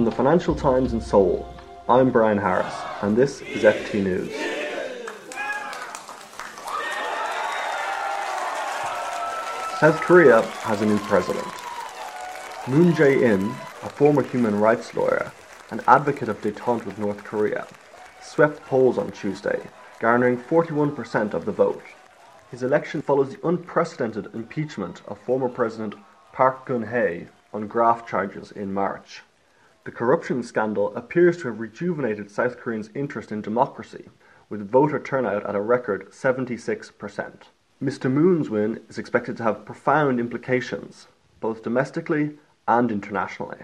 From the Financial Times in Seoul, I'm Bryan Harris, and this is FT News. South Korea has a new president. Moon Jae-in, a former human rights lawyer and advocate of détente with North Korea, swept polls on Tuesday, garnering 41% of the vote. His election follows the unprecedented impeachment of former President Park Geun-hye on graft charges in March. The corruption scandal appears to have rejuvenated South Koreans' interest in democracy, with voter turnout at a record 76%. Mr. Moon's win is expected to have profound implications, both domestically and internationally.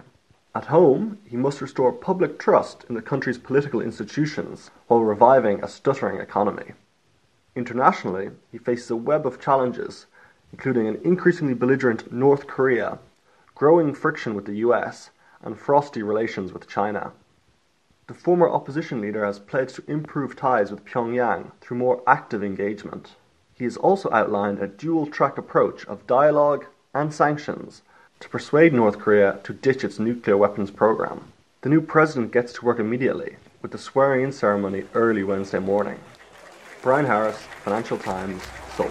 At home, he must restore public trust in the country's political institutions while reviving a stuttering economy. Internationally, he faces a web of challenges, including an increasingly belligerent North Korea, growing friction with the US, and frosty relations with China. The former opposition leader has pledged to improve ties with Pyongyang through more active engagement. He has also outlined a dual track approach of dialogue and sanctions to persuade North Korea to ditch its nuclear weapons program. The new president gets to work immediately, with the swearing in ceremony early Wednesday morning. Bryan Harris, Financial Times, Seoul.